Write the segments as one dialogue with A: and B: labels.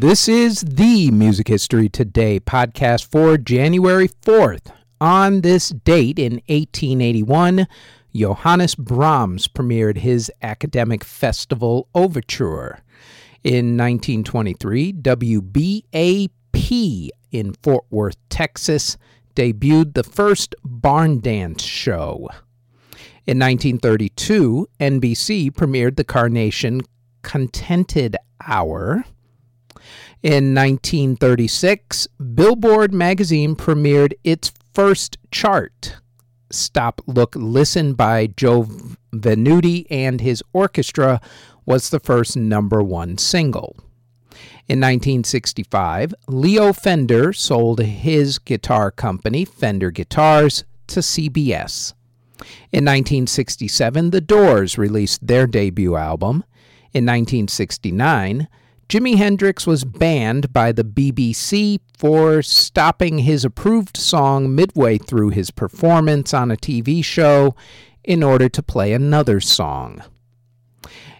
A: This is the Music History Today podcast for January 4th. On this date in 1881, Johannes Brahms premiered his academic festival overture. In 1923, WBAP in Fort Worth, Texas, debuted the first barn dance show. In 1932, NBC premiered the Carnation Contented Hour. In 1936, Billboard magazine premiered its first chart, Stop, Look, Listen by Joe Venuti and his orchestra, was the first number one single. In 1965, Leo Fender sold his guitar company, Fender Guitars, to CBS. In 1967, The Doors released their debut album. In 1969, Jimi Hendrix was banned by the BBC for stopping his approved song midway through his performance on a TV show in order to play another song.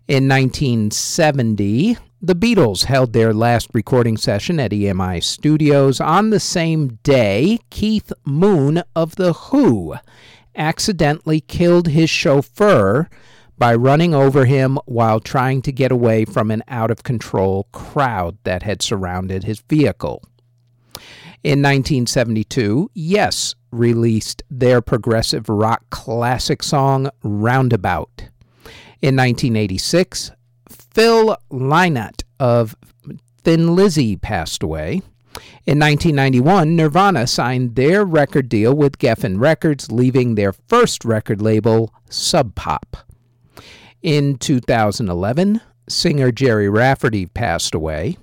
A: In 1970, the Beatles held their last recording session at EMI Studios. On the same day, Keith Moon of The Who accidentally killed his chauffeur by running over him while trying to get away from an out of control crowd that had surrounded his vehicle. In 1972, Yes released their progressive rock classic song Roundabout. In 1986, Phil Lynott of Thin Lizzy passed away. In 1991, Nirvana signed their record deal with Geffen Records, leaving their first record label, Sub Pop. In 2011, singer Gerry Rafferty passed away.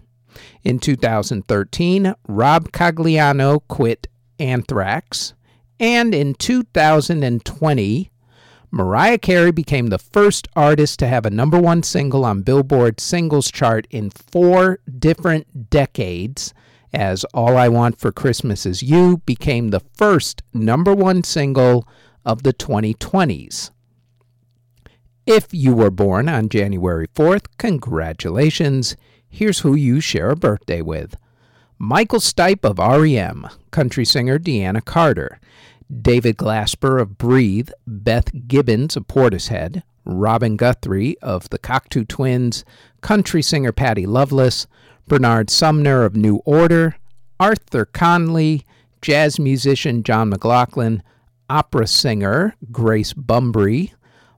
A: In 2013, Rob Caggiano quit Anthrax. And in 2020, Mariah Carey became the first artist to have a number one single on Billboard singles chart in four different decades, as All I Want for Christmas Is You became the first number one single of the 2020s. If you were born on January 4th, congratulations. Here's who you share a birthday with Michael Stipe of REM, country singer Deana Carter, David Glasper of Breathe, Beth Gibbons of Portishead, Robin Guthrie of the Cocteau Twins, country singer Patty Loveless, Bernard Sumner of New Order, Arthur Conley, jazz musician John McLaughlin, opera singer Grace Bumbry,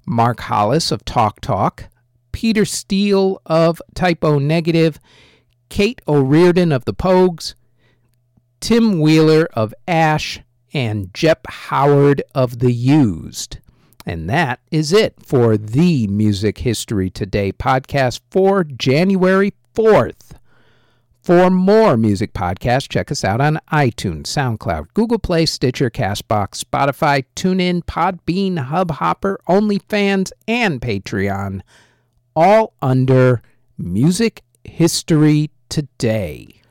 A: Mark Hollis of Talk Talk, Peter Steele of Type O Negative, Cait O'Riordan of the Pogues, Tim Wheeler of Ash, and Jeph Howard of The Used. And that is it for the Music History Today podcast for January 4th. For more music podcasts, check us out on iTunes, SoundCloud, Google Play, Stitcher, Castbox, Spotify, TuneIn, Podbean, Hubhopper, OnlyFans, and Patreon, all under Music History Today.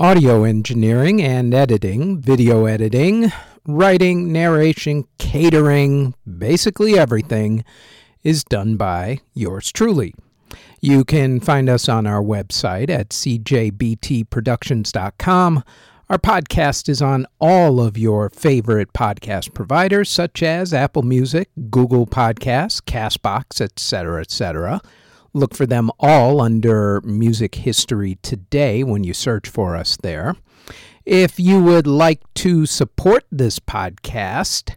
A: Audio engineering and editing, video editing, writing, narration, catering, basically everything is done by yours truly. You can find us on our website at cjbtproductions.com. Our podcast is on all of your favorite podcast providers, such as Apple Music, Google Podcasts, Castbox, etc., etc. Look for them all under Music History Today when you search for us there. If you would like to support this podcast,